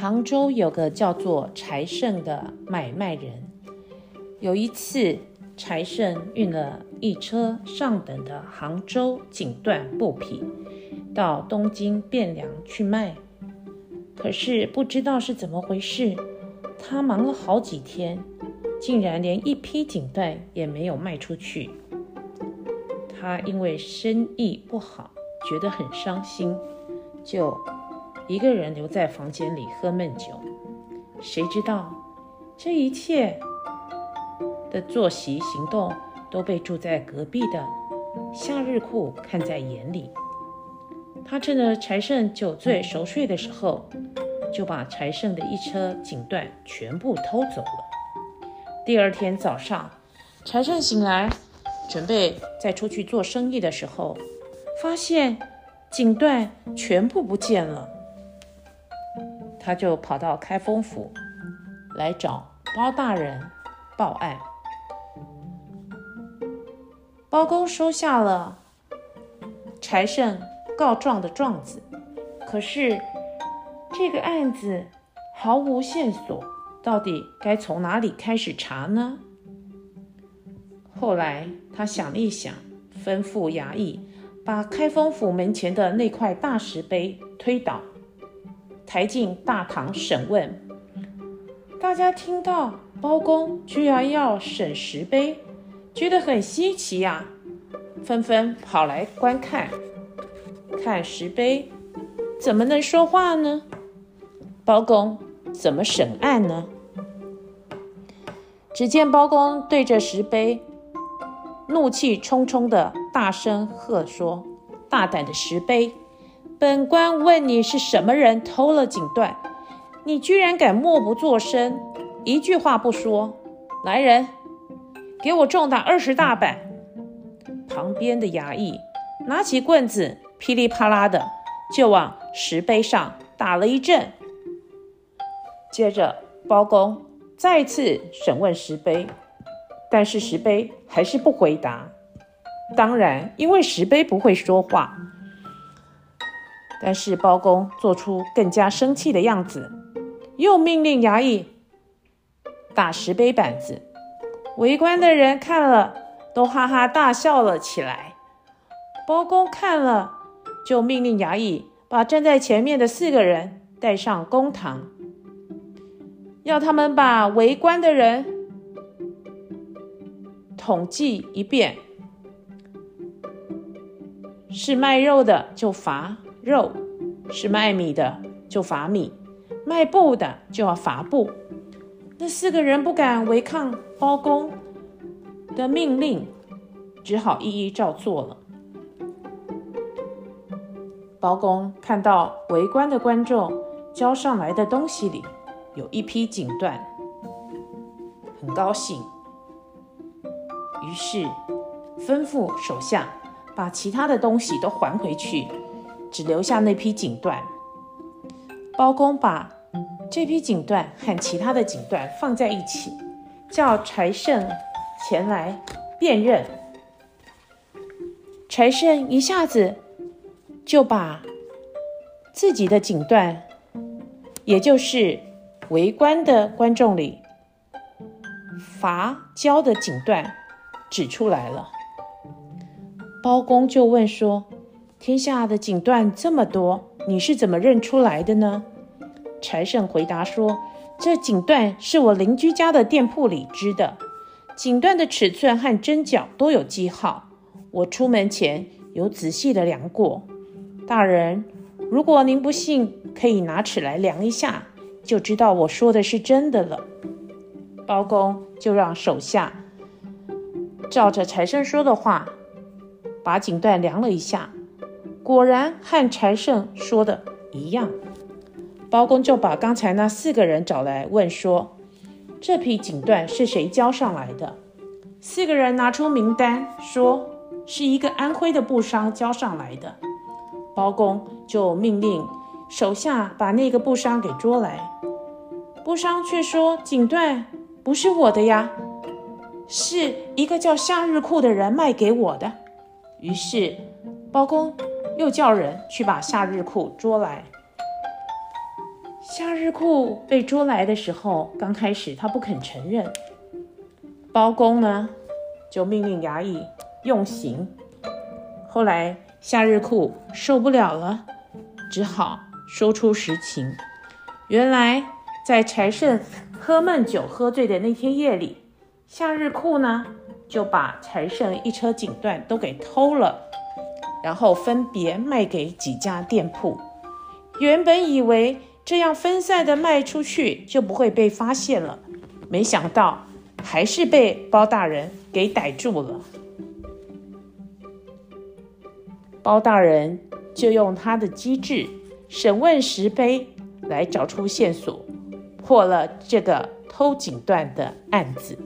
杭州有个叫做柴胜的买卖人。有一次，柴胜运了一车上等的杭州锦缎布匹到东京汴梁去卖。可是不知道是怎么回事，他忙了好几天，竟然连一批锦缎也没有卖出去。他因为生意不好，觉得很伤心，就一个人留在房间里喝闷酒。谁知道这一切的作息行动都被住在隔壁的夏日库看在眼里。他趁着柴胜酒醉熟睡的时候，就把柴胜的一车锦缎全部偷走了。第二天早上，柴胜醒来，准备再出去做生意的时候，发现锦缎全部不见了。他就跑到开封府来找包大人报案。包公收下了柴胜告状的状子，可是这个案子毫无线索，到底该从哪里开始查呢？后来他想了一想，吩咐衙役把开封府门前的那块大石碑推倒，抬进大堂审问。大家听到包公居然要审石碑，觉得很稀奇呀，纷纷跑来观看。看石碑，怎么能说话呢？包公怎么审案呢？只见包公对着石碑，怒气冲冲的大声喝说：“大胆的石碑，本官问你是什么人偷了锦缎？你居然敢默不作声，一句话不说！来人，给我重打二十大板！”旁边的衙役拿起棍子。噼里啪啦的就往石碑上打了一阵，接着包公再次审问石碑，但是石碑还是不回答。当然，因为石碑不会说话。但是包公做出更加生气的样子，又命令衙役打石碑板子。围观的人看了都哈哈大笑了起来。包公看了。就命令衙役把站在前面的四个人带上公堂，要他们把围观的人统计一遍，是卖肉的就罚肉，是卖米的就罚米，卖布的就要罚布。那四个人不敢违抗包公的命令，只好一一照做了。包公看到围观的观众交上来的东西里有一批锦缎，很高兴，于是吩咐手下把其他的东西都还回去，只留下那匹锦缎。包公把这匹锦缎和其他的锦缎放在一起，叫柴胜前来辨认。柴胜一下子。就把自己的锦缎，也就是围观的观众里罚交的锦缎指出来了。包公就问说：“天下的锦缎这么多，你是怎么认出来的呢？”柴胜回答说：“这锦缎是我邻居家的店铺里织的，锦缎的尺寸和针脚都有记号，我出门前有仔细的量过。”大人，如果您不信，可以拿尺来量一下，就知道我说的是真的了。包公就让手下照着柴胜说的话，把锦缎量了一下，果然和柴胜说的一样。包公就把刚才那四个人找来问说：“这匹锦缎是谁交上来的？”四个人拿出名单，说是一个安徽的布商交上来的。包公就命令手下把那个布商给捉来，布商却说：“锦缎不是我的呀，是一个叫夏日库的人卖给我的。”于是包公又叫人去把夏日库捉来。夏日库被捉来的时候，刚开始他不肯承认。包公呢，就命令衙役用刑。后来夏日库受不了了，只好说出实情。原来在柴胜喝闷酒喝醉的那天夜里，夏日库呢就把柴胜一车锦缎都给偷了，然后分别卖给几家店铺。原本以为这样分散的卖出去就不会被发现了，没想到。还是被包大人给逮住了。包大人就用他的机智审问石碑来找出线索，破了这个偷锦缎的案子。